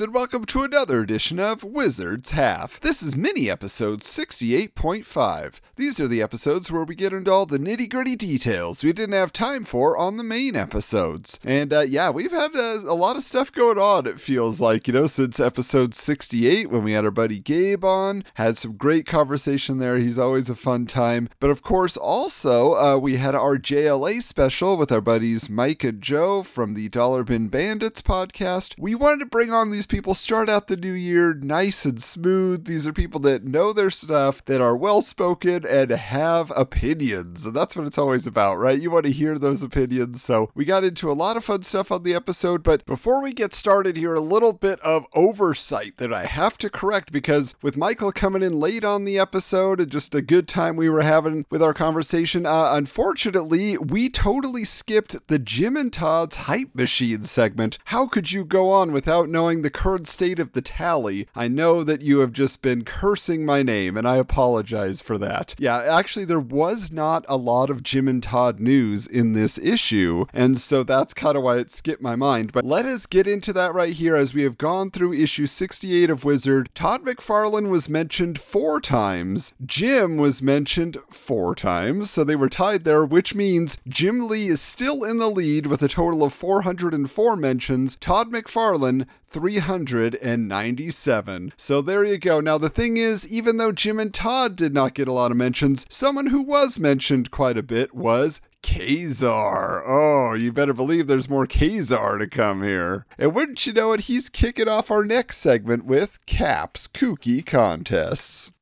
And welcome to another edition of Wizards Half. This is mini episode 68.5. These are the episodes where we get into all the nitty gritty details we didn't have time for on the main episodes. And uh, yeah, we've had uh, a lot of stuff going on, it feels like, you know, since episode 68 when we had our buddy Gabe on. Had some great conversation there. He's always a fun time. But of course, also, uh, we had our JLA special with our buddies Mike and Joe from the Dollar Bin Bandits podcast. We wanted to bring on these people, start out the new year nice and smooth. These are people that know their stuff, that are well spoken, and have opinions. And that's what it's always about, right? You want to hear those opinions. So we got into a lot of fun stuff on the episode. But before we get started here, a little bit of oversight that I have to correct because with Michael coming in late on the episode and just a good time we were having with our conversation, uh, unfortunately, we totally skipped the Jim and Todd's hype machine segment. How could you go on without knowing the current state of the tally? I know that you have just been cursing my name, and I apologize for that. Yeah, actually, there was not a lot of Jim and Todd news in this issue, and so that's kind of why it skipped my mind. But let us get into that right here as we have gone through issue 68 of Wizard. Todd McFarlane was mentioned four times, Jim was mentioned four times, so they were tied there, which means Jim Lee is still in the lead with a total of 404 mentions. Todd McFarlane 397. So there you go. Now, the thing is, even though Jim and Todd did not get a lot of mentions, someone who was mentioned quite a bit was Kazar. Oh, you better believe there's more Kazar to come here. And wouldn't you know it, he's kicking off our next segment with Cap's Kooky Contests.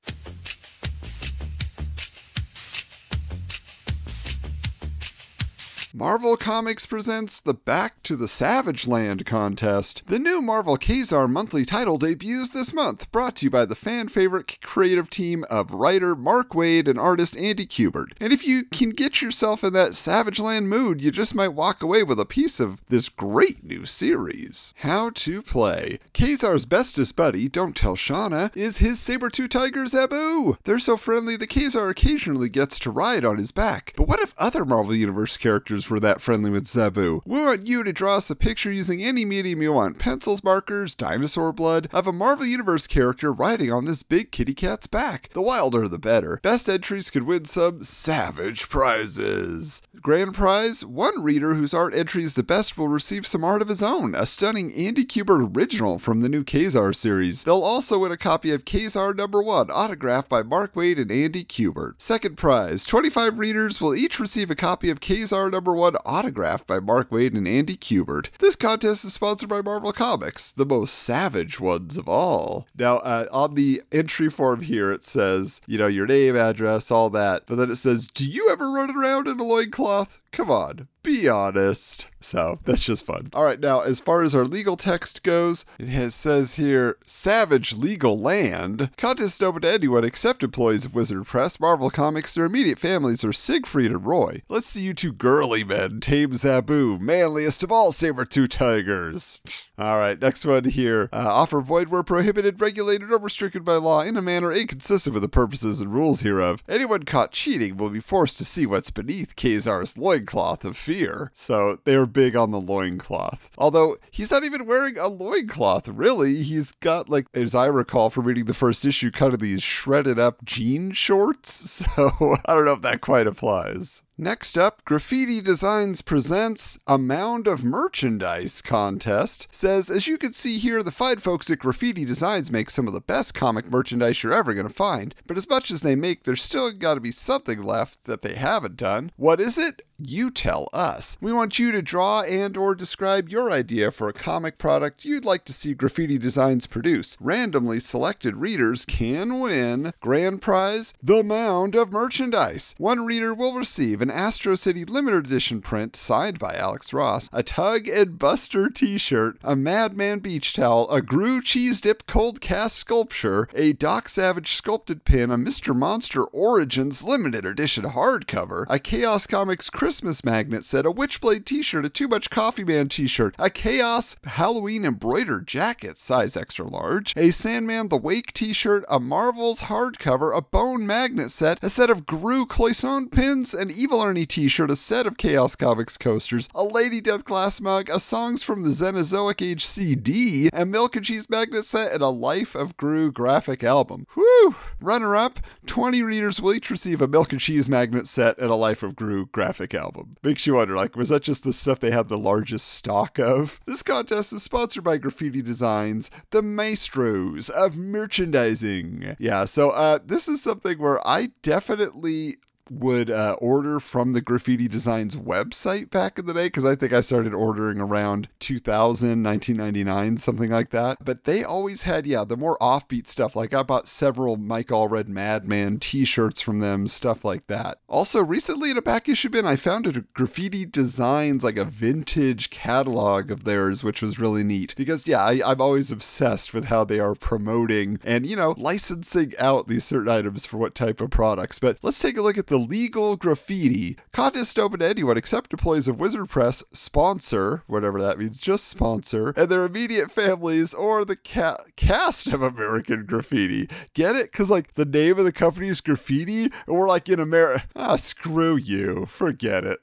Marvel Comics presents the Back to the Savage Land contest. The new Marvel Kazar monthly title debuts this month, brought to you by the fan favorite creative team of writer Mark Waid and artist Andy Kubert. And if you can get yourself in that Savage Land mood, you just might walk away with a piece of this great new series. How to play. Kazar's bestest buddy, don't tell Shanna, is his saber-tooth tiger Zabu. They're so friendly that Kazar occasionally gets to ride on his back. But what if other Marvel Universe characters were that friendly with Zabu. We want you to draw us a picture using any medium you want pencils, markers, dinosaur blood of a Marvel Universe character riding on this big kitty cat's back. The wilder the better. Best entries could win some savage prizes. Grand prize one reader whose art entry is the best will receive some art of his own, a stunning Andy Kubert original from the new Kazar series. They'll also win a copy of Kazar number 1, autographed by Mark Waid and Andy Kubert. Second prize 25 readers will each receive a copy of Kazar number one autographed by Mark Waid and Andy Kubert. This contest is sponsored by Marvel Comics, the most savage ones of all. Now, uh, on the entry form here, it says, you know, your name, address, all that. But then it says, do you ever run around in a loincloth? Come on, be honest. So that's just fun. All right, now as far as our legal text goes, it has, says here Savage Legal Land. Contest open to anyone except employees of Wizard Press, Marvel Comics, their immediate families, or Siegfried and Roy. Let's see you two girly men tame Zabu, manliest of all saber-tooth tigers. All right, next one here. Uh, offer void where prohibited, regulated, or restricted by law in a manner inconsistent with the purposes and rules hereof. Anyone caught cheating will be forced to see what's beneath Kazar's loincloth of fear. So they're big on the loincloth. Although he's not even wearing a loincloth, really. He's got, like, as I recall from reading the first issue, kind of these shredded up jean shorts. So I don't know if that quite applies. Next up, Graffiti Designs presents a Mound of Merchandise contest. Says, as you can see here, the fine folks at Graffiti Designs make some of the best comic merchandise you're ever going to find. But as much as they make, there's still got to be something left that they haven't done. What is it? You tell us. We want you to draw and or describe your idea for a comic product you'd like to see Graffiti Designs produce. Randomly selected readers can win grand prize, the Mound of Merchandise. One reader will receive an Astro City limited edition print signed by Alex Ross, a Tug and Buster t shirt, a Madman beach towel, a Groo cheese dip cold cast sculpture, a Doc Savage sculpted pin, a Mr. Monster Origins limited edition hardcover, a Chaos Comics Christmas magnet set, a Witchblade t shirt, a Too Much Coffee Man t shirt, a Chaos Halloween embroidered jacket, size extra large, a Sandman the Wake t shirt, a Marvel's hardcover, a Bone magnet set, a set of Groo Cloisonne pins, an Evil Ernie t shirt, a set of Chaos Comics coasters, a Lady Death glass mug, a Songs from the Xenozoic Age CD, a Milk and Cheese magnet set, and a Life of Groo graphic album. Whew! Runner up 20 readers will each receive a Milk and Cheese magnet set and a Life of Groo graphic album. Makes you wonder, like, was that just the stuff they had the largest stock of? This contest is sponsored by Graffiti Designs, the maestros of merchandising. Yeah, so uh, this is something where I definitely would uh, order from the Graffiti Designs website back in the day because I think I started ordering around 2000, 1999, something like that. But they always had, yeah, the more offbeat stuff. Like I bought several Mike Allred Madman t shirts from them, stuff like that. Also, recently in a back issue bin, I found a Graffiti Designs, like a vintage catalog of theirs, which was really neat because, yeah, I, I'm always obsessed with how they are promoting and, you know, licensing out these certain items for what type of products. But let's take a look at the legal graffiti. Contest open to anyone except employees of Wizard Press, sponsor, whatever that means, just sponsor, and their immediate families or the ca- cast of American Graffiti. Get it? Because, like, the name of the company is Graffiti, and we're like in America. Ah, screw you. Forget it.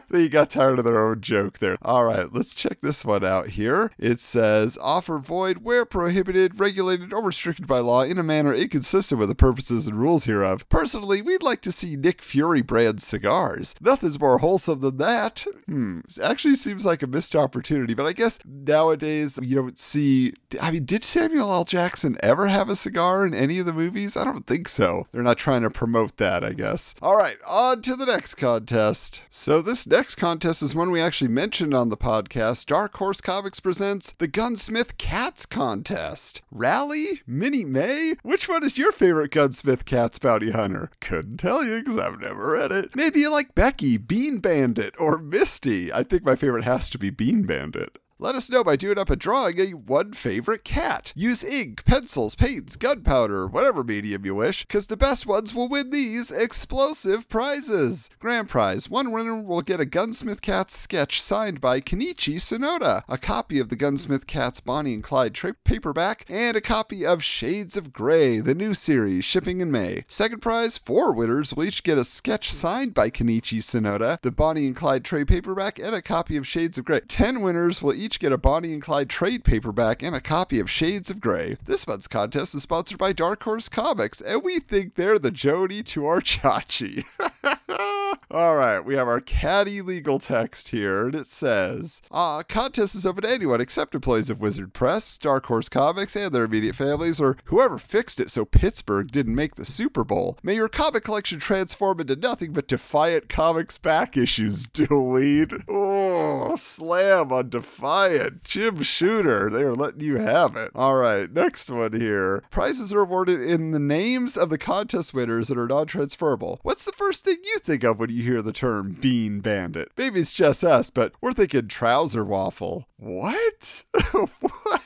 they got tired of their own joke there. All right, let's check this one out here. It says offer void where prohibited, regulated, or restricted by law in a manner inconsistent with the purposes and rules hereof. Personally, we'd like to see Nick Fury brand cigars. Nothing's more wholesome than that. Hmm, actually seems like a missed opportunity, but I guess nowadays you don't see. I mean, did Samuel L. Jackson ever have a cigar in any of the movies? I don't think so. They're not trying to promote that, I guess. All right, on to the next contest. So, this next contest is one we actually mentioned on the podcast. Dark Horse Comics presents the Gunsmith Cats Contest. Rally? Minnie May? Which one is your favorite Gunsmith Cats bounty hunter? Couldn't tell you because I've never read it. Maybe you like Becky, Bean Bandit, or Misty. I think my favorite has to be Bean Bandit. Let us know by doing up a drawing a one favorite cat. Use ink, pencils, paints, gunpowder, whatever medium you wish, because the best ones will win these explosive prizes. Grand prize one winner will get a Gunsmith Cats sketch signed by Kenichi Sonoda, a copy of the Gunsmith Cats Bonnie and Clyde tra- paperback, and a copy of Shades of Grey, the new series, shipping in May. Second prize four winners will each get a sketch signed by Kenichi Sonoda, the Bonnie and Clyde trade paperback, and a copy of Shades of Grey. Ten winners will each get a Bonnie and Clyde trade paperback and a copy of Shades of Grey. This month's contest is sponsored by Dark Horse Comics, and we think they're the Jody to our Chachi. All right, we have our caddy legal text here, and it says, uh, contest is open to anyone except employees of Wizard Press, Dark Horse Comics, and their immediate families, or whoever fixed it so Pittsburgh didn't make the Super Bowl. May your comic collection transform into nothing but Defiant Comics back issues, delete. Oh, slam on Defiant. Jim Shooter, they are letting you have it. All right, next one here. Prizes are awarded in the names of the contest winners that are non transferable. What's the first thing you think of when you hear the term Bean Bandit? Maybe it's just us, but we're thinking trouser waffle. What? what?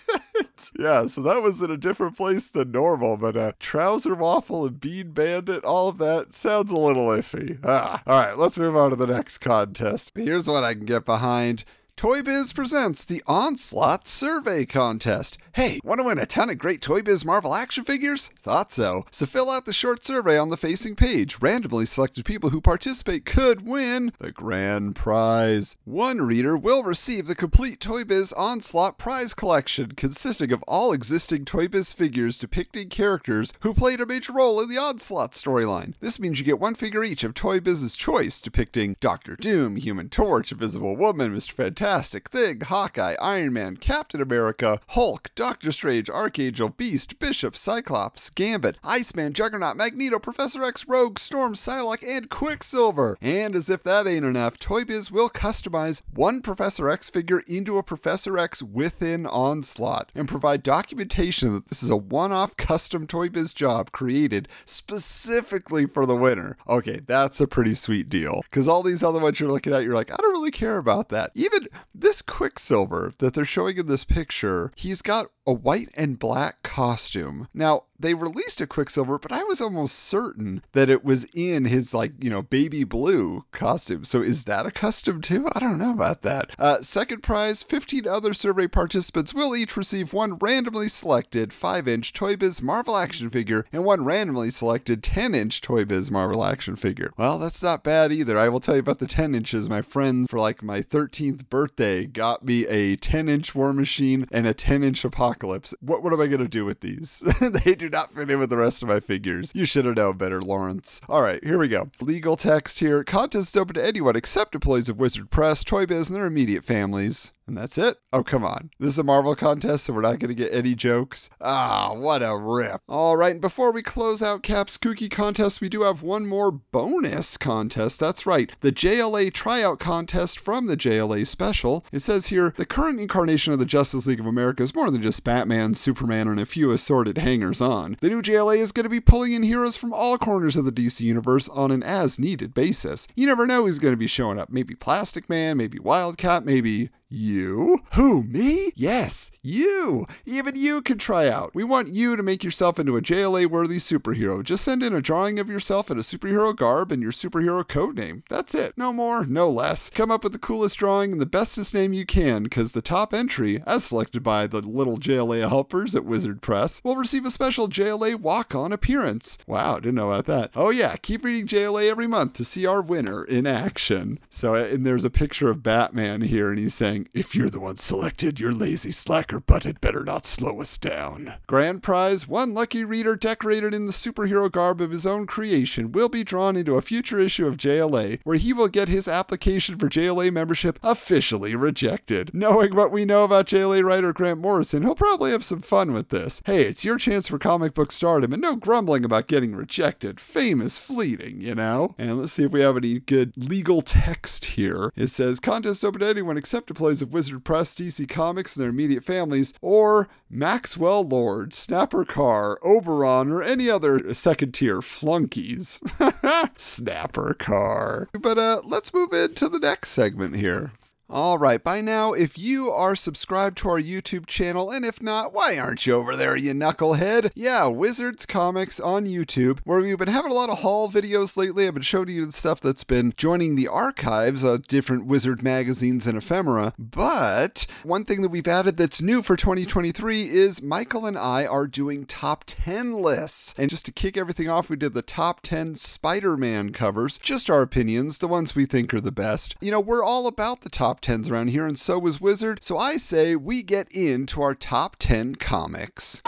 Yeah, so that was in a different place than normal, but uh, trouser waffle and bean bandit, all of that sounds a little iffy. Ah, all right, let's move on to the next contest. Here's what I can get behind. Toy Biz presents the Onslaught Survey Contest. Hey, want to win a ton of great Toy Biz Marvel action figures? Thought so. So fill out the short survey on the facing page. Randomly selected people who participate could win the grand prize. One reader will receive the complete Toy Biz Onslaught prize collection, consisting of all existing Toy Biz figures depicting characters who played a major role in the Onslaught storyline. This means you get one figure each of Toy Biz's choice, depicting Doctor Doom, Human Torch, Invisible Woman, Mr. Fantastic Fantastic, Thing, Hawkeye, Iron Man, Captain America, Hulk, Doctor Strange, Archangel, Beast, Bishop, Cyclops, Gambit, Iceman, Juggernaut, Magneto, Professor X, Rogue, Storm, Psylocke, and Quicksilver. And as if that ain't enough, Toy Biz will customize one Professor X figure into a Professor X within Onslaught and provide documentation that this is a one off custom Toy Biz job created specifically for the winner. Okay, that's a pretty sweet deal. Because all these other ones you're looking at, you're like, I don't really care about that. Even this Quicksilver that they're showing in this picture, he's got a white and black costume. Now, they released a Quicksilver, but I was almost certain that it was in his, like, you know, baby blue costume. So is that a custom too? I don't know about that. Uh, second prize 15 other survey participants will each receive one randomly selected 5 inch Toy Biz Marvel action figure and one randomly selected 10 inch Toy Biz Marvel action figure. Well, that's not bad either. I will tell you about the 10 inches. My friends, for like my 13th birthday, got me a 10 inch War Machine and a 10 inch Apocalypse. What, what am I going to do with these? they do not fit in with the rest of my figures. You should have known better, Lawrence. All right, here we go. Legal text here. Contest is open to anyone except employees of Wizard Press, Toy Biz, and their immediate families. And that's it? Oh, come on. This is a Marvel contest, so we're not going to get any jokes. Ah, what a rip. All right, and before we close out Cap's Kooky contest, we do have one more bonus contest. That's right, the JLA tryout contest from the JLA special. It says here the current incarnation of the Justice League of America is more than just Batman, Superman, and a few assorted hangers on. The new JLA is going to be pulling in heroes from all corners of the DC universe on an as needed basis. You never know who's going to be showing up. Maybe Plastic Man, maybe Wildcat, maybe you? Who, me? Yes, you. Even you can try out. We want you to make yourself into a JLA worthy superhero. Just send in a drawing of yourself in a superhero garb and your superhero code name. That's it. No more, no less. Come up with the coolest drawing and the bestest name you can, because the top entry, as selected by the little JLA helpers at Wizard Press, will receive a special JLA walk on appearance. Wow, didn't know about that. Oh, yeah, keep reading JLA every month to see our winner in action. So, and there's a picture of Batman here, and he's saying, if you're the one selected, your lazy slacker butt had better not slow us down. Grand prize one lucky reader decorated in the superhero garb of his own creation will be drawn into a future issue of JLA, where he will get his application for JLA membership officially rejected. Knowing what we know about JLA writer Grant Morrison, he'll probably have some fun with this. Hey, it's your chance for comic book stardom, and no grumbling about getting rejected. Fame is fleeting, you know? And let's see if we have any good legal text here. It says, contest open to anyone except employees of Wizard Press, DC Comics, and their immediate families, or Maxwell Lord, Snapper Carr, Oberon, or any other second tier flunkies. Snapper Carr. But uh, let's move into the next segment here. All right, by now, if you are subscribed to our YouTube channel, and if not, why aren't you over there, you knucklehead? Yeah, Wizards Comics on YouTube, where we've been having a lot of haul videos lately. I've been showing you the stuff that's been joining the archives of different Wizard magazines and ephemera. But one thing that we've added that's new for 2023 is Michael and I are doing top 10 lists. And just to kick everything off, we did the top 10 Spider Man covers, just our opinions, the ones we think are the best. You know, we're all about the top 10s around here, and so was Wizard. So I say we get into our top 10 comics.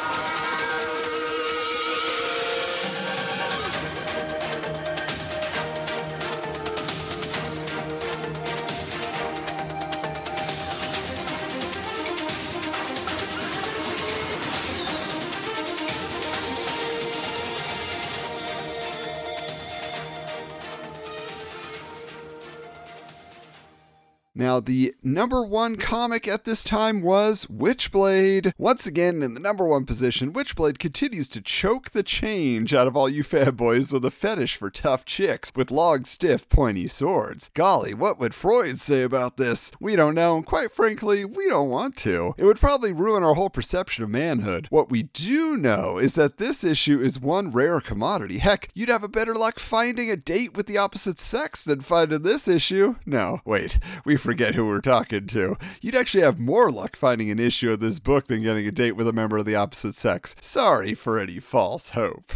Now, the number one comic at this time was Witchblade. Once again, in the number one position, Witchblade continues to choke the change out of all you fanboys with a fetish for tough chicks with long, stiff, pointy swords. Golly, what would Freud say about this? We don't know, and quite frankly, we don't want to. It would probably ruin our whole perception of manhood. What we do know is that this issue is one rare commodity. Heck, you'd have a better luck finding a date with the opposite sex than finding this issue. No, wait, we forget who we're talking to. You'd actually have more luck finding an issue of this book than getting a date with a member of the opposite sex. Sorry for any false hope.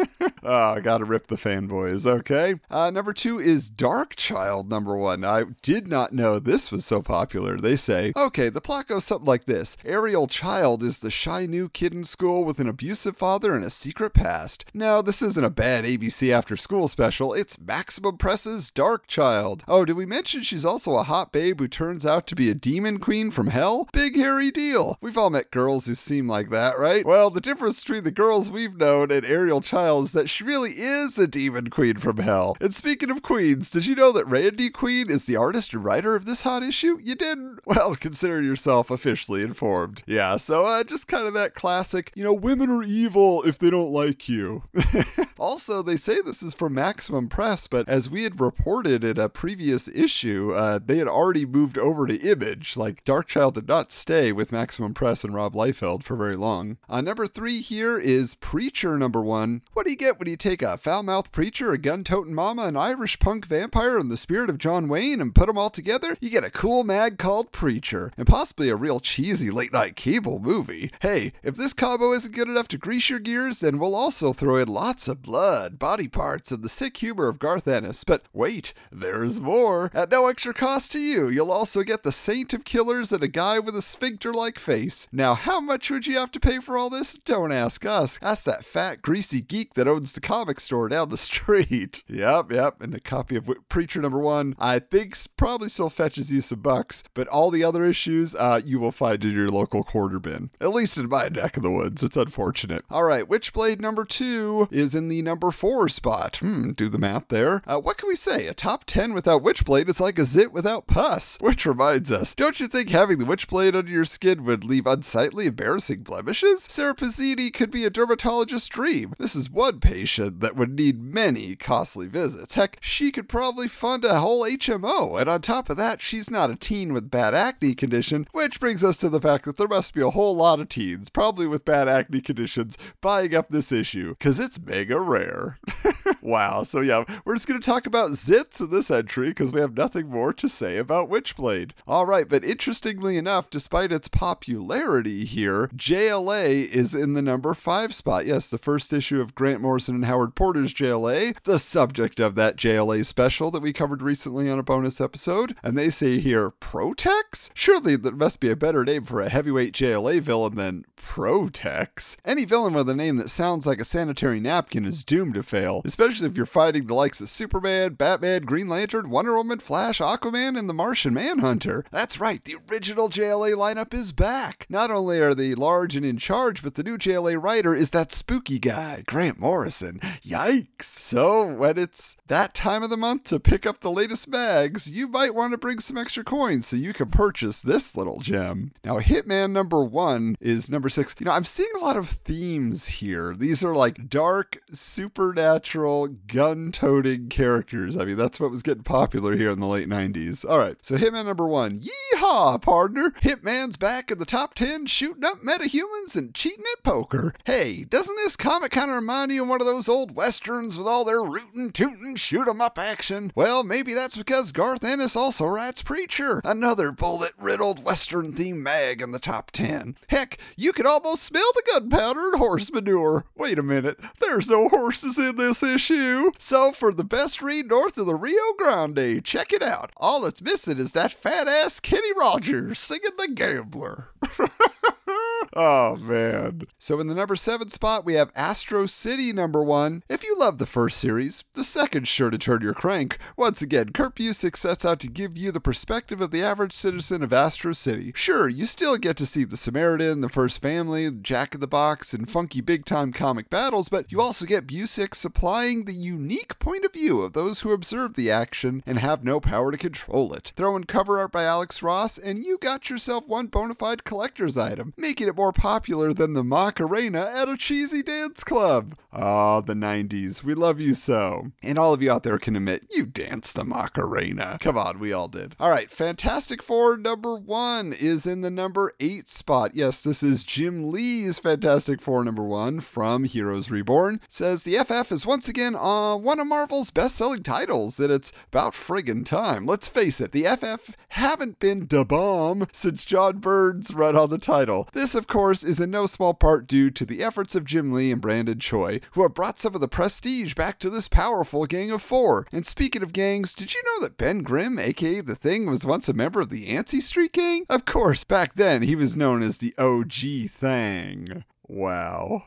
Oh, gotta rip the fanboys, okay? Uh, number two is Dark Child, number one. I did not know this was so popular. They say, okay, the plot goes something like this Ariel Child is the shy new kid in school with an abusive father and a secret past. No, this isn't a bad ABC after school special, it's Maximum Press's Dark Child. Oh, did we mention she's also a hot babe who turns out to be a demon queen from hell? Big hairy deal. We've all met girls who seem like that, right? Well, the difference between the girls we've known and Ariel Child is that she really is a demon queen from hell. And speaking of queens, did you know that Randy Queen is the artist and writer of this hot issue? You didn't? Well, consider yourself officially informed. Yeah, so uh, just kind of that classic, you know, women are evil if they don't like you. also, they say this is from Maximum Press, but as we had reported in a previous issue, uh, they had already moved over to Image. Like, Darkchild did not stay with Maximum Press and Rob Liefeld for very long. Uh, number three here is Preacher number one. What do you get when you take a foul mouthed preacher, a gun toting mama, an Irish punk vampire, and the spirit of John Wayne and put them all together? You get a cool mag called Preacher, and possibly a real cheesy late night cable movie. Hey, if this combo isn't good enough to grease your gears, then we'll also throw in lots of blood, body parts, and the sick humor of Garth Ennis. But wait, there's more. At no extra cost to you, you'll also get the Saint of Killers and a guy with a sphincter like face. Now, how much would you have to pay for all this? Don't ask us. Ask that fat, greasy geek that owns the comic store down the street. yep, yep. And a copy of Preacher number one, I think probably still fetches you some bucks, but all the other issues uh, you will find in your local quarter bin. At least in my neck of the woods. It's unfortunate. All right, Witchblade number two is in the number four spot. Hmm, do the math there. Uh, what can we say? A top 10 without Witchblade is like a zit without pus. Which reminds us, don't you think having the Witchblade under your skin would leave unsightly, embarrassing blemishes? Sara Pezzini could be a dermatologist's dream. This is one that would need many costly visits. Heck, she could probably fund a whole HMO, and on top of that, she's not a teen with bad acne condition, which brings us to the fact that there must be a whole lot of teens, probably with bad acne conditions, buying up this issue, because it's mega rare. wow, so yeah, we're just going to talk about zits in this entry because we have nothing more to say about Witchblade. All right, but interestingly enough, despite its popularity here, JLA is in the number five spot. Yes, the first issue of Grant Morrison and Howard Porter's JLA, the subject of that JLA special that we covered recently on a bonus episode. And they say here, Protex? Surely there must be a better name for a heavyweight JLA villain than Protex. Any villain with a name that sounds like a sanitary napkin is doomed to fail, especially if you're fighting the likes of Superman, Batman, Green Lantern, Wonder Woman, Flash, Aquaman, and the Martian Manhunter. That's right, the original JLA lineup is back. Not only are they large and in charge, but the new JLA writer is that spooky guy, Grant Morrison. Yikes! So, when it's that time of the month to pick up the latest bags, you might want to bring some extra coins so you can purchase this little gem. Now, Hitman number one is number six. You know, I'm seeing a lot of themes here. These are like dark, supernatural, gun toting characters. I mean, that's what was getting popular here in the late 90s. All right, so Hitman number one. Yeehaw, partner! Hitman's back in the top 10, shooting up metahumans and cheating at poker. Hey, doesn't this comic kind of remind you of one of those old westerns with all their rootin', tootin', shoot 'em up action? Well, maybe that's because Garth Ennis also writes Preacher, another bullet riddled western themed mag in the top 10. Heck, you could almost smell the gunpowder and horse manure. Wait a minute, there's no horses in this issue. So, for the best read north of the Rio Grande, check it out. All it's missing is that fat ass Kenny Rogers singing The Gambler. oh man. So in the number seven spot, we have Astro City number one. If you love the first series, the second's sure to turn your crank. Once again, Kurt Busiek sets out to give you the perspective of the average citizen of Astro City. Sure, you still get to see the Samaritan, the First Family, Jack in the Box, and funky big time comic battles, but you also get Busiek supplying the unique point of view of those who observe the action and have no power to control it. Throw in cover art by Alex Ross, and you got yourself one bona fide collector's item, making it more popular than the Macarena at a cheesy dance club. Ah, the 90s. We love you so. And all of you out there can admit you danced the Macarena. Come on, we all did. All right, Fantastic Four number one is in the number eight spot. Yes, this is Jim Lee's Fantastic Four number one from Heroes Reborn. It says the FF is once again uh, one of Marvel's best selling titles, that it's about friggin' time. Let's face it, the FF haven't been da bomb since John Byrne's run on the title. This, of course, is in no small part due to the efforts of Jim Lee and Brandon Choi, who have brought some of the prestige back to this powerful gang of four. And speaking of gangs, did you know that Ben Grimm, aka The Thing, was once a member of the Yancy Street Gang? Of course, back then he was known as the OG Thang. Wow.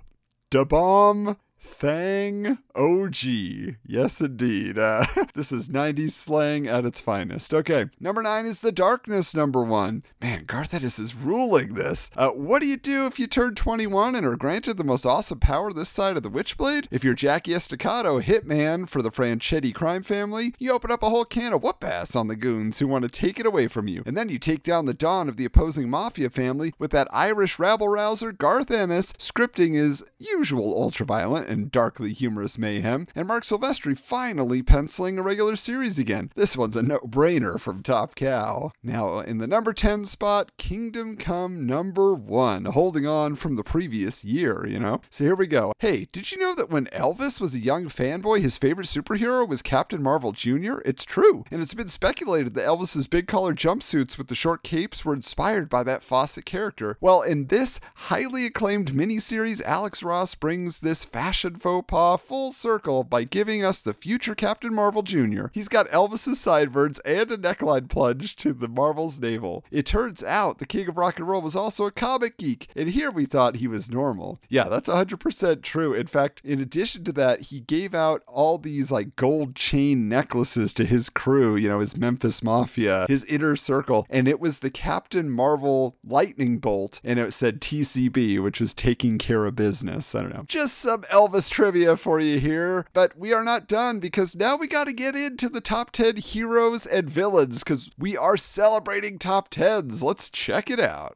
Da bomb Thang OG. Yes, indeed. Uh, this is 90s slang at its finest. Okay, number nine is The Darkness, number one. Man, Garth Ennis is ruling this. Uh, what do you do if you turn 21 and are granted the most awesome power this side of the Witchblade? If you're Jackie Estacado, hitman for the Franchetti crime family, you open up a whole can of whoop ass on the goons who want to take it away from you. And then you take down the don of the opposing mafia family with that Irish rabble rouser, Garth Ennis, scripting his usual ultraviolent and darkly humorous mayhem, and Mark Silvestri finally penciling a regular series again. This one's a no brainer from Top Cow. Now, in the number 10 spot, Kingdom Come number one, holding on from the previous year, you know? So here we go. Hey, did you know that when Elvis was a young fanboy, his favorite superhero was Captain Marvel Jr.? It's true, and it's been speculated that Elvis's big collar jumpsuits with the short capes were inspired by that Fawcett character. Well, in this highly acclaimed miniseries, Alex Ross brings this fashion faux pas full circle by giving us the future Captain Marvel Jr. He's got Elvis's sideburns and a neckline plunge to the Marvel's navel. It turns out the King of Rock and Roll was also a comic geek, and here we thought he was normal. Yeah, that's 100% true. In fact, in addition to that, he gave out all these like gold chain necklaces to his crew, you know, his Memphis Mafia, his inner circle, and it was the Captain Marvel lightning bolt, and it said TCB, which was taking care of business. I don't know. Just some Elvis trivia for you here, but we are not done because now we got to get into the top 10 heroes and villains because we are celebrating top 10s. Let's check it out.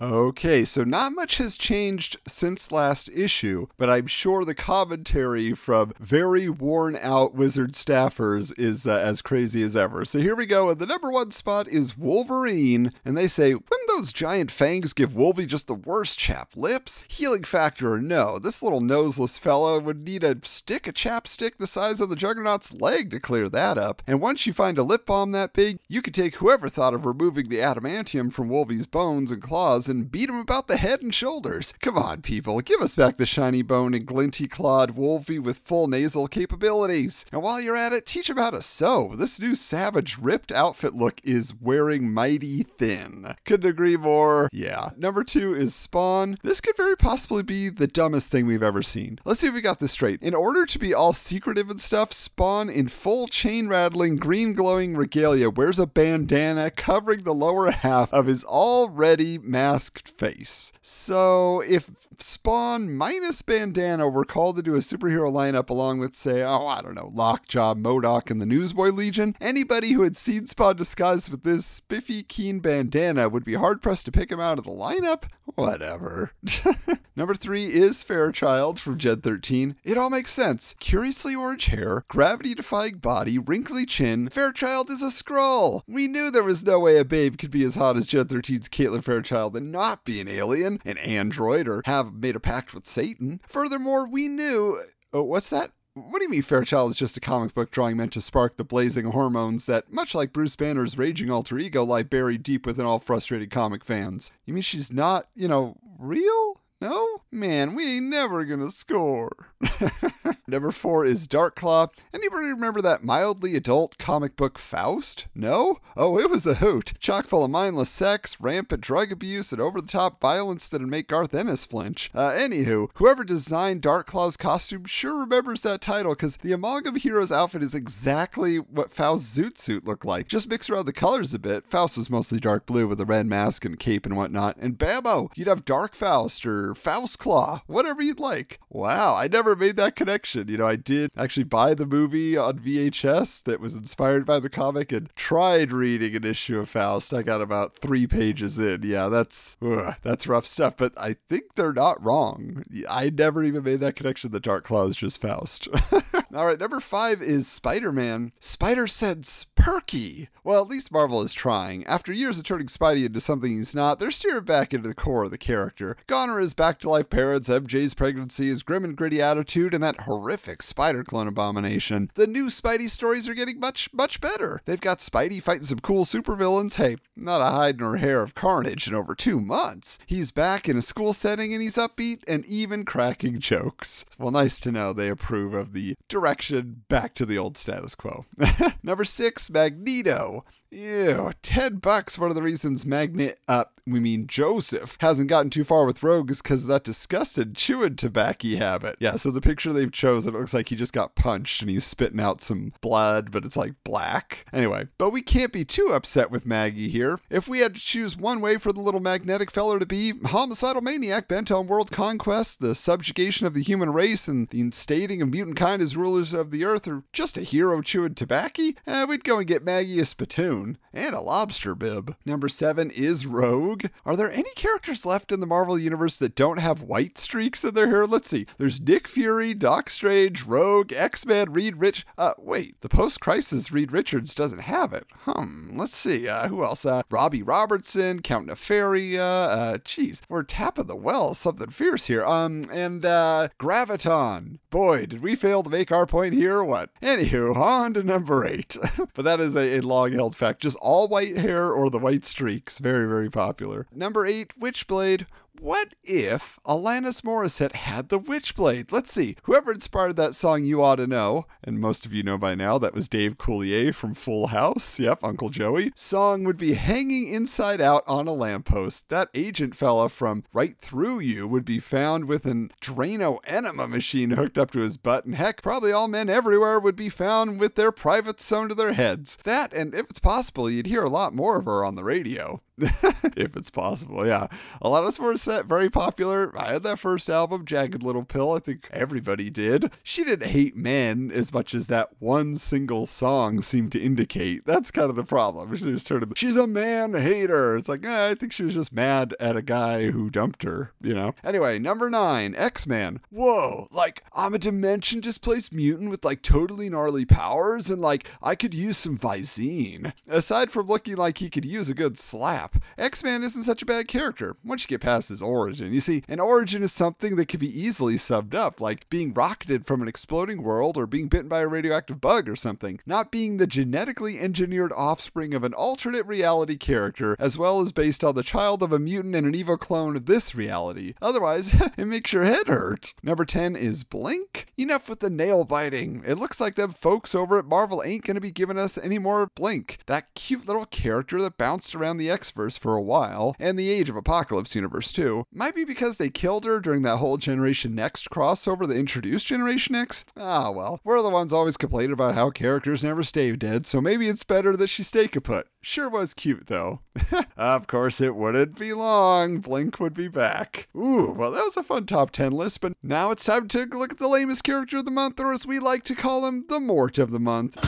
Okay, so not much has changed since last issue, but I'm sure the commentary from very worn out wizard staffers is uh, as crazy as ever. So here we go, and the number one spot is Wolverine, and they say, Wouldn't those giant fangs give Wolvie just the worst chap lips? Healing factor or no, this little noseless fellow would need a stick of chapstick the size of the Juggernaut's leg to clear that up. And once you find a lip balm that big, you could take whoever thought of removing the adamantium from Wolvie's bones and claws and beat him about the head and shoulders. Come on, people, give us back the shiny bone and glinty clawed Wolvie with full nasal capabilities. And while you're at it, teach him how to sew. This new savage ripped outfit look is wearing mighty thin. Couldn't agree more. Yeah. Number two is Spawn. This could very possibly be the dumbest thing we've ever seen. Let's see if we got this straight. In order to be all secretive and stuff, Spawn in full chain rattling, green glowing regalia wears a bandana covering the lower half of his already masked face. So if Spawn minus Bandana were called to do a superhero lineup along with, say, oh, I don't know, Lockjaw, MODOK, and the Newsboy Legion, anybody who had seen Spawn disguised with this spiffy, keen bandana would be hard pressed to pick him out of the lineup. Whatever. Number three is Fairchild from Gen 13. It all makes sense. Curiously orange hair, gravity defying body, wrinkly chin. Fairchild is a Skrull. We knew there was no way a babe could be as hot as Gen 13's Caitlin Fairchild and not be an alien, an android, or have made a pact with Satan. Furthermore, we knew. Oh, what's that? What do you mean Fairchild is just a comic book drawing meant to spark the blazing hormones that, much like Bruce Banner's raging alter ego, lie buried deep within all frustrated comic fans? You mean she's not, you know, real? No? Man, we ain't never gonna score. Number four is Dark Claw. Anybody remember that mildly adult comic book Faust? No? Oh, it was a hoot. Chock full of mindless sex, rampant drug abuse, and over the top violence that'd make Garth Ennis flinch. Uh, anywho, whoever designed Dark Claw's costume sure remembers that title because the Amalgam Heroes outfit is exactly what Faust's zoot suit looked like. Just mix around the colors a bit. Faust was mostly dark blue with a red mask and cape and whatnot. And Bambo, you'd have Dark Faust or Faust Claw, whatever you'd like. Wow, I never made that connection. You know, I did actually buy the movie on VHS that was inspired by the comic and tried reading an issue of Faust. I got about three pages in. Yeah, that's ugh, that's rough stuff. But I think they're not wrong. I never even made that connection. The Dark Claw is just Faust. All right, number five is Spider Man. Spider Sense Perky. Well, at least Marvel is trying. After years of turning Spidey into something he's not, they're steering back into the core of the character. Gone are his back to life parents, MJ's pregnancy, his grim and gritty attitude, and that horrific spider clone abomination. The new Spidey stories are getting much, much better. They've got Spidey fighting some cool supervillains. Hey, not a hide nor hair of carnage in over two months. He's back in a school setting and he's upbeat and even cracking jokes. Well, nice to know they approve of the direction back to the old status quo. Number six, Magneto. Ew, 10 bucks. One of the reasons Magnet, uh, we mean Joseph, hasn't gotten too far with Rogue is because of that disgusted chewing tobacco habit. Yeah, so the picture they've chosen, it looks like he just got punched and he's spitting out some blood, but it's like black. Anyway, but we can't be too upset with Maggie here. If we had to choose one way for the little magnetic feller to be, homicidal maniac bent on world conquest, the subjugation of the human race, and the instating of mutant kind as rulers of the earth, or just a hero chewing tobacco, eh, we'd go and get Maggie a spittoon and a lobster bib. Number seven is Rogue. Are there any characters left in the Marvel Universe that don't have white streaks in their hair? Let's see. There's Nick Fury, Doc Strange, Rogue, X Man, Reed Rich. Uh, wait, the post crisis Reed Richards doesn't have it. Hmm, let's see. Uh, who else? Uh, Robbie Robertson, Count Nefaria. Uh, geez, we're tapping the well. Something fierce here. Um, and uh, Graviton. Boy, did we fail to make our point here or what? Anywho, on to number eight. but that is a, a long held fact just all white hair or the white streaks. Very, very popular. Number eight, Witchblade. What if Alanis Morissette had the Witchblade? Let's see. Whoever inspired that song, you ought to know, and most of you know by now, that was Dave Coulier from Full House. Yep, Uncle Joey. Song would be hanging inside out on a lamppost. That agent fella from Right Through You would be found with an Drano enema machine hooked up to his butt, and heck, probably all men everywhere would be found with their privates sewn to their heads. That, and if it's possible, you'd hear a lot more of her on the radio. if it's possible, yeah. A lot of Alanis Morissette, very popular. I had that first album, Jagged Little Pill. I think everybody did. She didn't hate men as much as that one single song seemed to indicate. That's kind of the problem. She just of, she's a man hater. It's like, eh, I think she was just mad at a guy who dumped her, you know? Anyway, number nine, X Man. Whoa, like, I'm a dimension displaced mutant with like totally gnarly powers, and like, I could use some Visine. Aside from looking like he could use a good slap, X Man isn't such a bad character once you get past his origin. You see, an origin is something that can be easily subbed up, like being rocketed from an exploding world or being bitten by a radioactive bug or something, not being the genetically engineered offspring of an alternate reality character, as well as based on the child of a mutant and an evil clone of this reality. Otherwise, it makes your head hurt. Number 10 is Blink. Enough with the nail biting. It looks like them folks over at Marvel ain't gonna be giving us any more Blink. That cute little character that bounced around the X Verse for a while, and the Age of Apocalypse universe too. Might be because they killed her during that whole Generation Next crossover that introduced Generation X? Ah, well, we're the ones always complaining about how characters never stay dead, so maybe it's better that she stay kaput. Sure was cute though. of course, it wouldn't be long. Blink would be back. Ooh, well, that was a fun top 10 list, but now it's time to look at the lamest character of the month, or as we like to call him, the Mort of the month.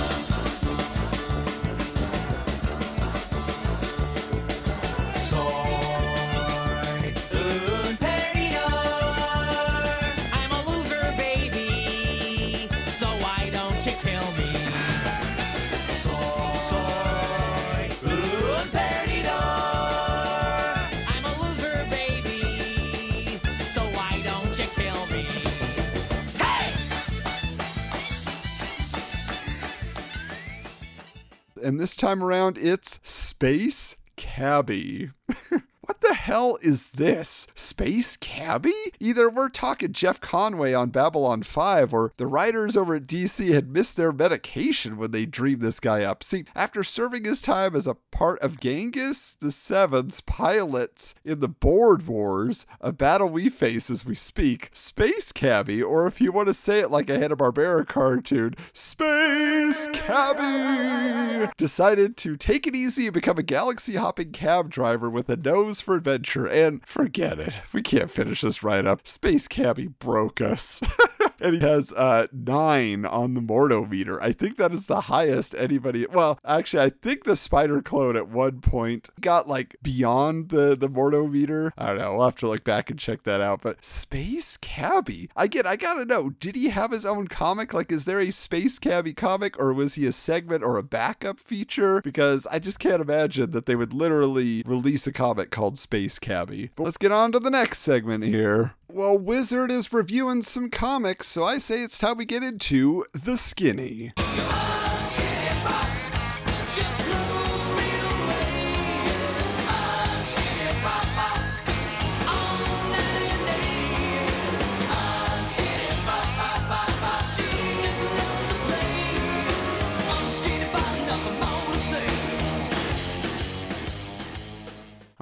And this time around it's Space Cabbie. What the hell is this? Space Cabbie? Either we're talking Jeff Conway on Babylon 5, or the writers over at DC had missed their medication when they dreamed this guy up. See, after serving his time as a part of Genghis the Seventh's pilots in the Board Wars, a battle we face as we speak, Space Cabbie, or if you want to say it like a Hanna-Barbera cartoon, Space Cabbie, decided to take it easy and become a galaxy-hopping cab driver with a nose for adventure. And forget it, we can't finish this right up. Space Cabbie broke us. and he has uh, nine on the Mordo meter. I think that is the highest anybody. Well, actually, I think the Spider Clone at one point got like beyond the the Mordo meter. I don't know. We'll have to look back and check that out. But Space Cabbie, again, I gotta know. Did he have his own comic? Like, is there a Space Cabbie comic, or was he a segment or a backup feature? Because I just can't imagine that they would literally release a comic called Space Cabbie. But let's get on to the next segment here. Well, Wizard is reviewing some comics, so I say it's time we get into The Skinny.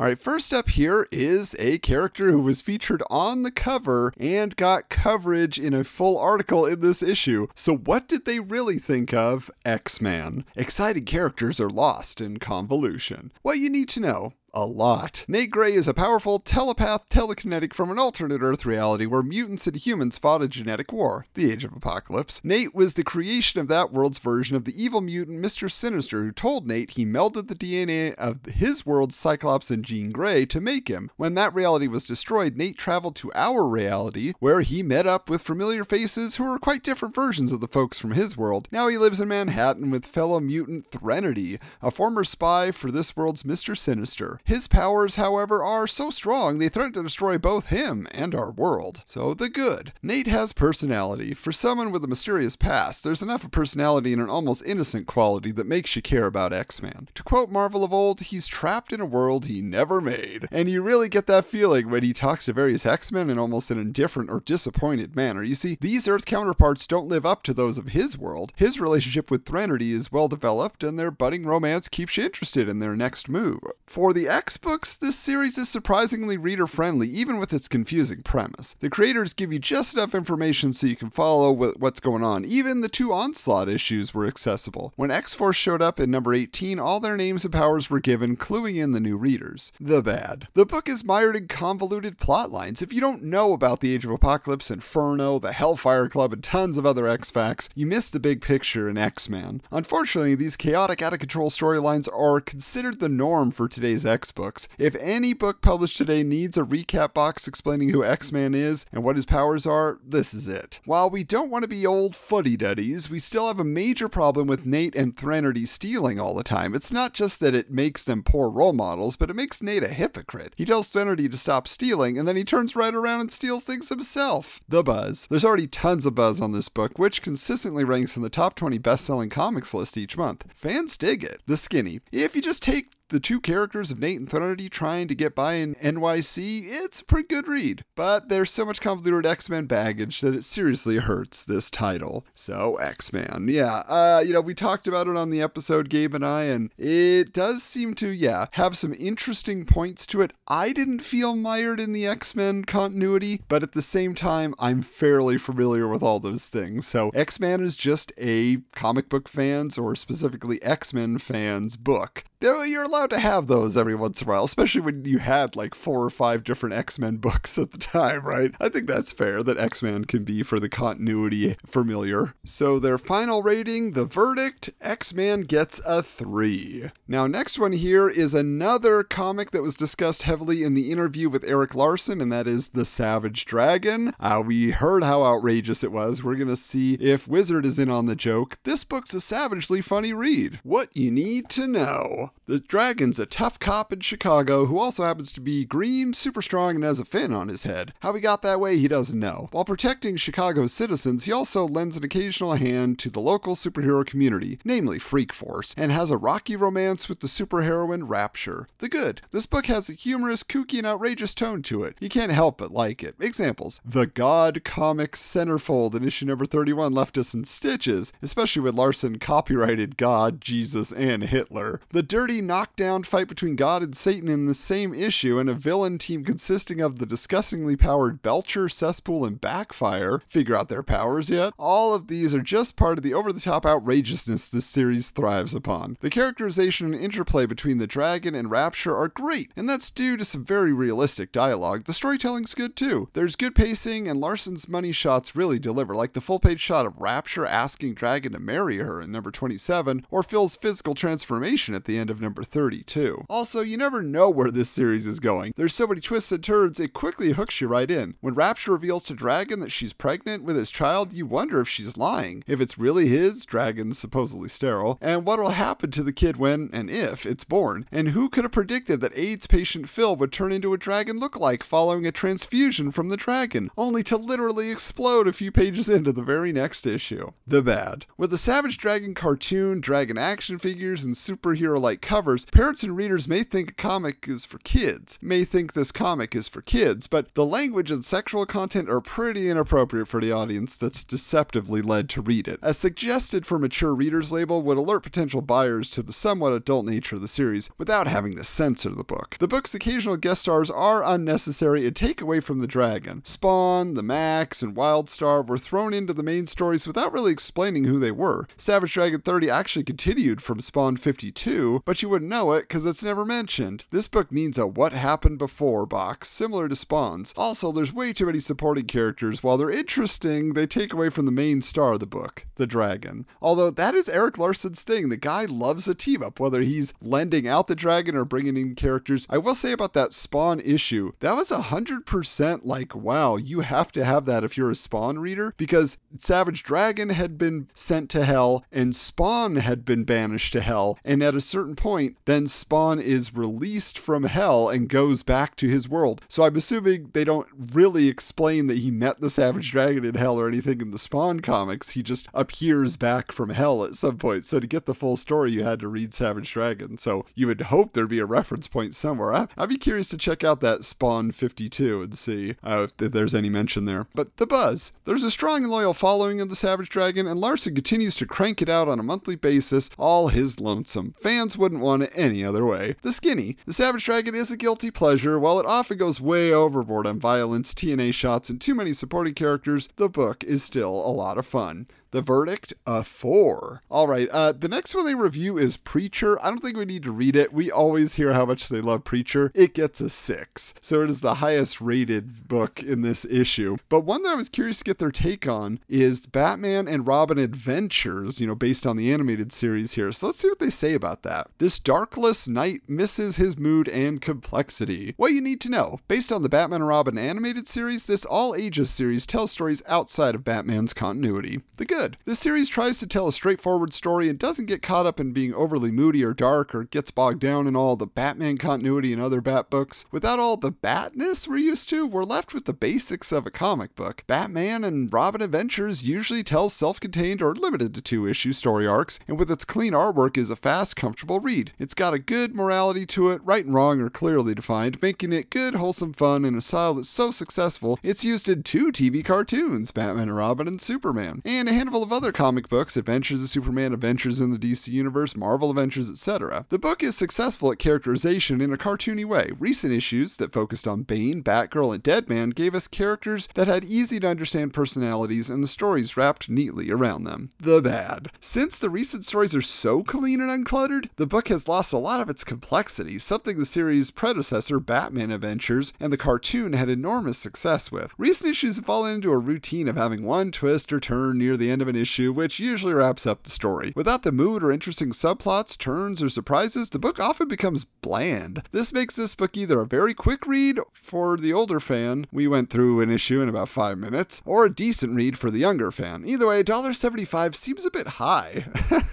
All right, first up here is a character who was featured on the cover and got coverage in a full article in this issue. So, what did they really think of X Man? Exciting characters are lost in convolution. What you need to know a lot. Nate Gray is a powerful telepath telekinetic from an alternate Earth reality where mutants and humans fought a genetic war, the Age of Apocalypse. Nate was the creation of that world's version of the evil mutant Mr. Sinister, who told Nate he melded the DNA of his world's Cyclops and Jean Grey to make him. When that reality was destroyed, Nate traveled to our reality, where he met up with familiar faces who were quite different versions of the folks from his world. Now he lives in Manhattan with fellow mutant Threnody, a former spy for this world's Mr. Sinister. His powers, however, are so strong they threaten to destroy both him and our world. So, the good. Nate has personality. For someone with a mysterious past, there's enough of personality and an almost innocent quality that makes you care about X Man. To quote Marvel of old, he's trapped in a world he never made. And you really get that feeling when he talks to various X Men in almost an indifferent or disappointed manner. You see, these Earth counterparts don't live up to those of his world. His relationship with Threnody is well developed, and their budding romance keeps you interested in their next move. For the X books, this series is surprisingly reader friendly, even with its confusing premise. The creators give you just enough information so you can follow what's going on. Even the two Onslaught issues were accessible. When X Force showed up in number 18, all their names and powers were given, cluing in the new readers. The bad. The book is mired in convoluted plot lines. If you don't know about the Age of Apocalypse, Inferno, the Hellfire Club, and tons of other X facts, you miss the big picture in X Man. Unfortunately, these chaotic, out of control storylines are considered the norm for today's X books. If any book published today needs a recap box explaining who X Man is and what his powers are, this is it. While we don't want to be old fuddy duddies, we still have a major problem with Nate and Threnody stealing all the time. It's not just that it makes them poor role models, but it makes Nate a hypocrite. He tells Threnody to stop stealing, and then he turns right around and steals things himself. The buzz. There's already tons of buzz on this book, which consistently ranks in the top 20 best selling comics list each month. Fans dig it. The skinny. If you just take the two characters of Nate and Threnody trying to get by in NYC, it's a pretty good read. But there's so much convoluted X-Men baggage that it seriously hurts this title. So, X-Men, yeah. Uh, you know, we talked about it on the episode, Gabe and I, and it does seem to, yeah, have some interesting points to it. I didn't feel mired in the X-Men continuity, but at the same time, I'm fairly familiar with all those things. So, X-Men is just a comic book fans, or specifically X-Men fans, book. Though you're to have those every once in a while, especially when you had like four or five different X Men books at the time, right? I think that's fair that X Men can be for the continuity familiar. So, their final rating, the verdict X Man gets a three. Now, next one here is another comic that was discussed heavily in the interview with Erik Larsen, and that is The Savage Dragon. Uh, we heard how outrageous it was. We're going to see if Wizard is in on the joke. This book's a savagely funny read. What you need to know. The dragon's a tough cop in Chicago who also happens to be green, super strong, and has a fin on his head. How he got that way, he doesn't know. While protecting Chicago's citizens, he also lends an occasional hand to the local superhero community, namely Freak Force, and has a rocky romance with the superheroine Rapture. The good. This book has a humorous, kooky, and outrageous tone to it. You can't help but like it. Examples The God Comics Centerfold in issue number 31 left us in stitches, especially when Larsen copyrighted God, Jesus, and Hitler. The dirty knockdown fight between God and Satan in the same issue, and a villain team consisting of the disgustingly powered Belcher, Cesspool, and Backfire figure out their powers yet? All of these are just part of the over the top outrageousness this series thrives upon. The characterization and interplay between the dragon and Rapture are great, and that's due to some very realistic dialogue. The storytelling's good too. There's good pacing, and Larsen's money shots really deliver, like the full page shot of Rapture asking Dragon to marry her in number 27, or Phil's physical transformation at the end of number 32. Also, you never know where this series is going. There's so many twists and turns, it quickly hooks you right in. When Rapture reveals to Dragon that she's pregnant with his child, you wonder if she's lying. If it's really his, Dragon's supposedly sterile, and what'll happen to the kid when and if it's born. And who could have predicted that AIDS patient Phil would turn into a dragon lookalike following a transfusion from the dragon, only to literally explode a few pages into the very next issue? The bad. With the Savage Dragon cartoon, dragon action figures, and superhero like covers, parents and readers may think a comic is for kids, may think this comic is for kids, but the language and sexual content are pretty inappropriate for the audience that's deceptively led to read it. A suggested for mature readers label would alert potential buyers to the somewhat adult nature of the series without having to censor the book. The book's occasional guest stars are unnecessary and take away from the dragon. Spawn, the Maxx, and Wildstar were thrown into the main stories without really explaining who they were. Savage Dragon 30 actually continued from Spawn 52, but you wouldn't know it because it's never mentioned. This book needs a What Happened Before box, similar to Spawn's. Also, there's way too many supporting characters. While they're interesting, they take away from the main star of the book, the dragon. Although that is Erik Larsen's thing. The guy loves a team up, whether he's lending out the dragon or bringing in characters. I will say about that Spawn issue, that was 100% like, wow, you have to have that if you're a Spawn reader because Savage Dragon had been sent to hell and Spawn had been banished to hell. And at a certain point, then Spawn is released from hell and goes back to his world. So I'm assuming they don't really explain that he met the Savage Dragon in hell or anything in the Spawn comics. He just appears back from hell at some point. So to get the full story, you had to read Savage Dragon. So you would hope there'd be a reference point somewhere. I, I'd be curious to check out that Spawn 52 and see uh, if there's any mention there. But the buzz. There's a strong and loyal following of the Savage Dragon, and Larsen continues to crank it out on a monthly basis, all his lonesome. Fans wouldn't want it any other way. The skinny. The Savage Dragon is a guilty pleasure. While it often goes way overboard on violence, TNA shots, and too many supporting characters, the book is still a lot of fun. The verdict, a four. All right, uh, the next one they review is Preacher. I don't think we need to read it. We always hear how much they love Preacher. It gets a six, so it is the highest rated book in this issue. But one that I was curious to get their take on is Batman and Robin Adventures, you know, based on the animated series here. So let's see what they say about that. This darkless night misses his mood and complexity. What you need to know based on the Batman and Robin animated series, this all ages series tells stories outside of Batman's continuity. The good good. This series tries to tell a straightforward story and doesn't get caught up in being overly moody or dark or gets bogged down in all the Batman continuity and other Bat books. Without all the batness we're used to, we're left with the basics of a comic book. Batman and Robin Adventures usually tells self-contained or limited to two issue story arcs, and with its clean artwork is a fast, comfortable read. It's got a good morality to it, right and wrong are clearly defined, making it good, wholesome fun in a style that's so successful it's used in two TV cartoons, Batman and Robin and Superman, and a handful of other comic books, Adventures of Superman, Adventures in the DC Universe, Marvel Adventures, etc. The book is successful at characterization in a cartoony way. Recent issues that focused on Bane, Batgirl, and Deadman gave us characters that had easy to understand personalities and the stories wrapped neatly around them. The bad. Since the recent stories are so clean and uncluttered, the book has lost a lot of its complexity, something the series' predecessor, Batman Adventures, and the cartoon had enormous success with. Recent issues have fallen into a routine of having one twist or turn near the end of an issue, which usually wraps up the story. Without the mood or interesting subplots, turns, or surprises, the book often becomes bland. This makes this book either a very quick read for the older fan, we went through an issue in about five minutes, or a decent read for the younger fan. Either way, $1.75 seems a bit high.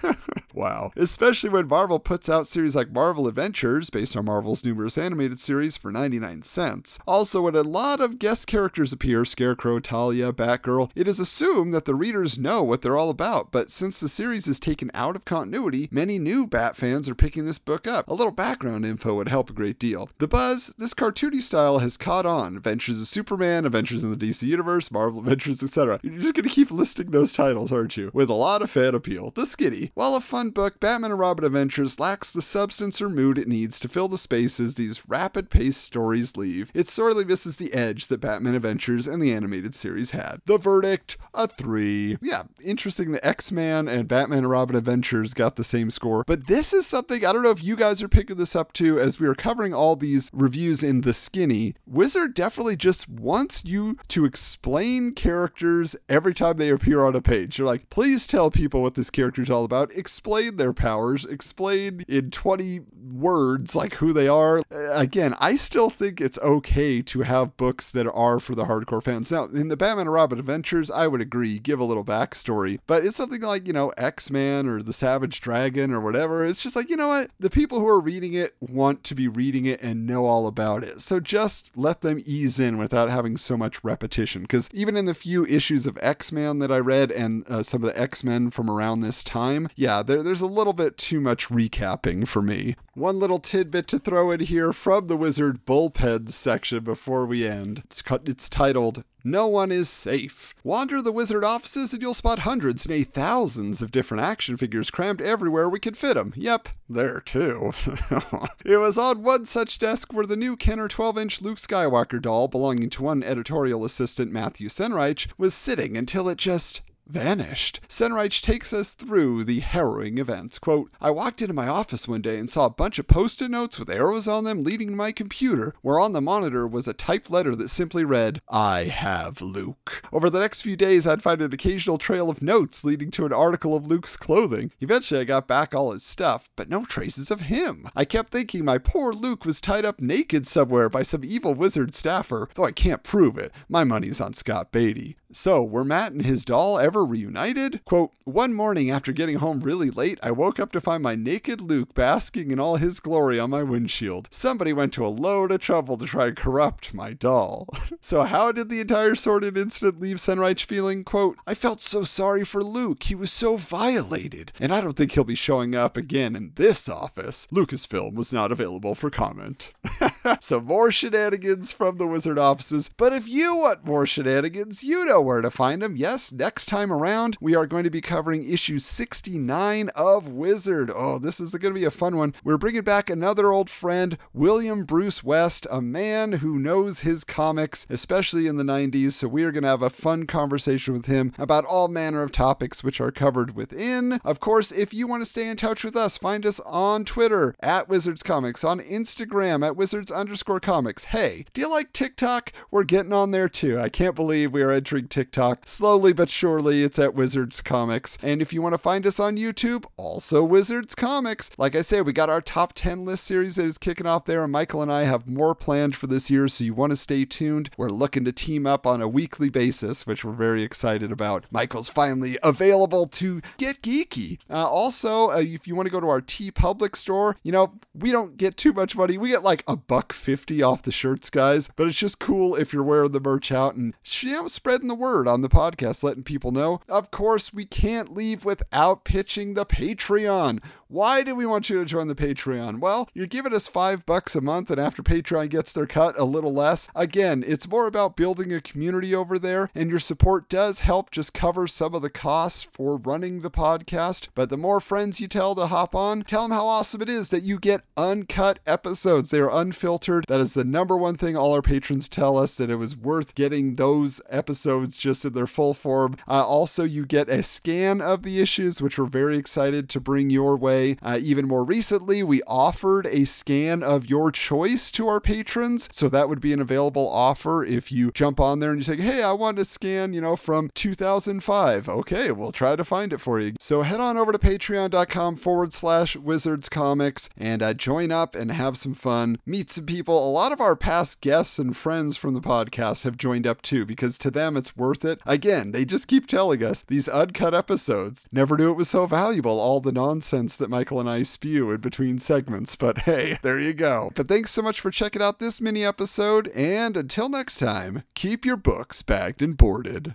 wow. Especially when Marvel puts out series like Marvel Adventures, based on Marvel's numerous animated series, for 99 cents. Also, when a lot of guest characters appear Scarecrow, Talia, Batgirl it is assumed that the readers know what they're all about, but since the series is taken out of continuity, many new Bat fans are picking this book up. A little background info would help a great deal. The buzz, this cartoony style has caught on. Adventures of Superman, Adventures in the DC Universe, Marvel Adventures, etc. You're just gonna keep listing those titles, aren't you? With a lot of fan appeal. The Skinny. While a fun book, Batman and Robin Adventures lacks the substance or mood it needs to fill the spaces these rapid paced stories leave. It sorely misses the edge that Batman Adventures and the animated series had. The verdict, a 3. Yeah, interesting that X-Man and Batman and Robin Adventures got the same score, but this is something, I don't know if you guys are picking this up too, as we are covering all these reviews in The Skinny. Wizard definitely just wants you to explain characters every time they appear on a page. You're like, please tell people what this character is all about, explain their powers, explain in 20 words like who they are. Uh, Again, I still think it's okay to have books that are for the hardcore fans. Now, in the Batman and Robin Adventures, I would agree, give a little backstory, but it's something like, you know, X Man or the Savage Dragon or whatever. It's just like, you know what? The people who are reading it want to be reading it and know all about it. So just let them ease in without having so much repetition. Because even in the few issues of X Man that I read and uh, some of the X Men from around this time, yeah, there, there's a little bit too much recapping for me. One little tidbit to throw in here from the Wizard Bullpen section before we end. It's, it's titled no one is safe. Wander the wizard offices and you'll spot hundreds, nay thousands of different action figures crammed everywhere we could fit them. Yep, there too. it was on one such desk where the new Kenner 12 inch Luke Skywalker doll, belonging to one editorial assistant, Matthew Senreich, was sitting until it just vanished. Senreich takes us through the harrowing events. Quote, I walked into my office one day and saw a bunch of post-it notes with arrows on them leading to my computer, where on the monitor was a typed letter that simply read, I have Luke. Over the next few days, I'd find an occasional trail of notes leading to an article of Luke's clothing. Eventually, I got back all his stuff, but no traces of him. I kept thinking my poor Luke was tied up naked somewhere by some evil wizard staffer, though I can't prove it. My money's on Scott Beatty. So, were Matt and his doll ever reunited? Quote, One morning after getting home really late, I woke up to find my naked Luke basking in all his glory on my windshield. Somebody went to a load of trouble to try and corrupt my doll. so, how did the entire sordid incident leave Senreich feeling, quote, I felt so sorry for Luke. He was so violated. And I don't think he'll be showing up again in this office. Lucasfilm was not available for comment. so, more shenanigans from the wizard offices. But if you want more shenanigans, you know where to find them. Yes, next time around, we are going to be covering issue 69 of Wizard. Oh, this is going to be a fun one. We're bringing back another old friend, William Bruce West, a man who knows his comics, especially in the 90s. So we are going to have a fun conversation with him about all manner of topics which are covered within. Of course, if you want to stay in touch with us, find us on Twitter at Wizards Comics, on Instagram at Wizards underscore comics. Hey, do you like TikTok? We're getting on there too. I can't believe we are entering TikTok. Slowly but surely, it's at Wizards Comics. And if you want to find us on YouTube, also Wizards Comics. Like I said, we got our top 10 list series that is kicking off there, and Michael and I have more planned for this year, so you want to stay tuned. We're looking to team up on a weekly basis, which we're very excited about. Michael's finally available to get geeky. Uh, also, uh, if you want to go to our TeePublic store, you know, we don't get too much money. We get like a buck fifty off the shirts, guys, but it's just cool if you're wearing the merch out and you know, spreading the word on the podcast, letting people know. Of course, we can't leave without pitching the Patreon. Why do we want you to join the Patreon? Well, you're giving us five bucks a month, and after Patreon gets their cut, a little less. Again, it's more about building a community over there, and your support does help just cover some of the costs for running the podcast. But the more friends you tell to hop on, tell them how awesome it is that you get uncut episodes. They are unfiltered. That is the number one thing all our patrons tell us that it was worth getting those episodes just in their full form. Uh, also, you get a scan of the issues, which we're very excited to bring your way. Uh, even more recently, we offered a scan of your choice to our patrons. So that would be an available offer if you jump on there and you say, hey, I want a scan, you know, from 2005. Okay, we'll try to find it for you. So head on over to patreon.com forward slash wizards comics and uh, join up and have some fun. Meet some people. A lot of our past guests and friends from the podcast have joined up too because to them it's worth it. Again, they just keep telling us these uncut episodes. Never knew it was so valuable, all the nonsense that Michael and I spew in between segments. But hey, there you go. But thanks so much for checking out this mini episode. And until next time, keep your books bagged and boarded.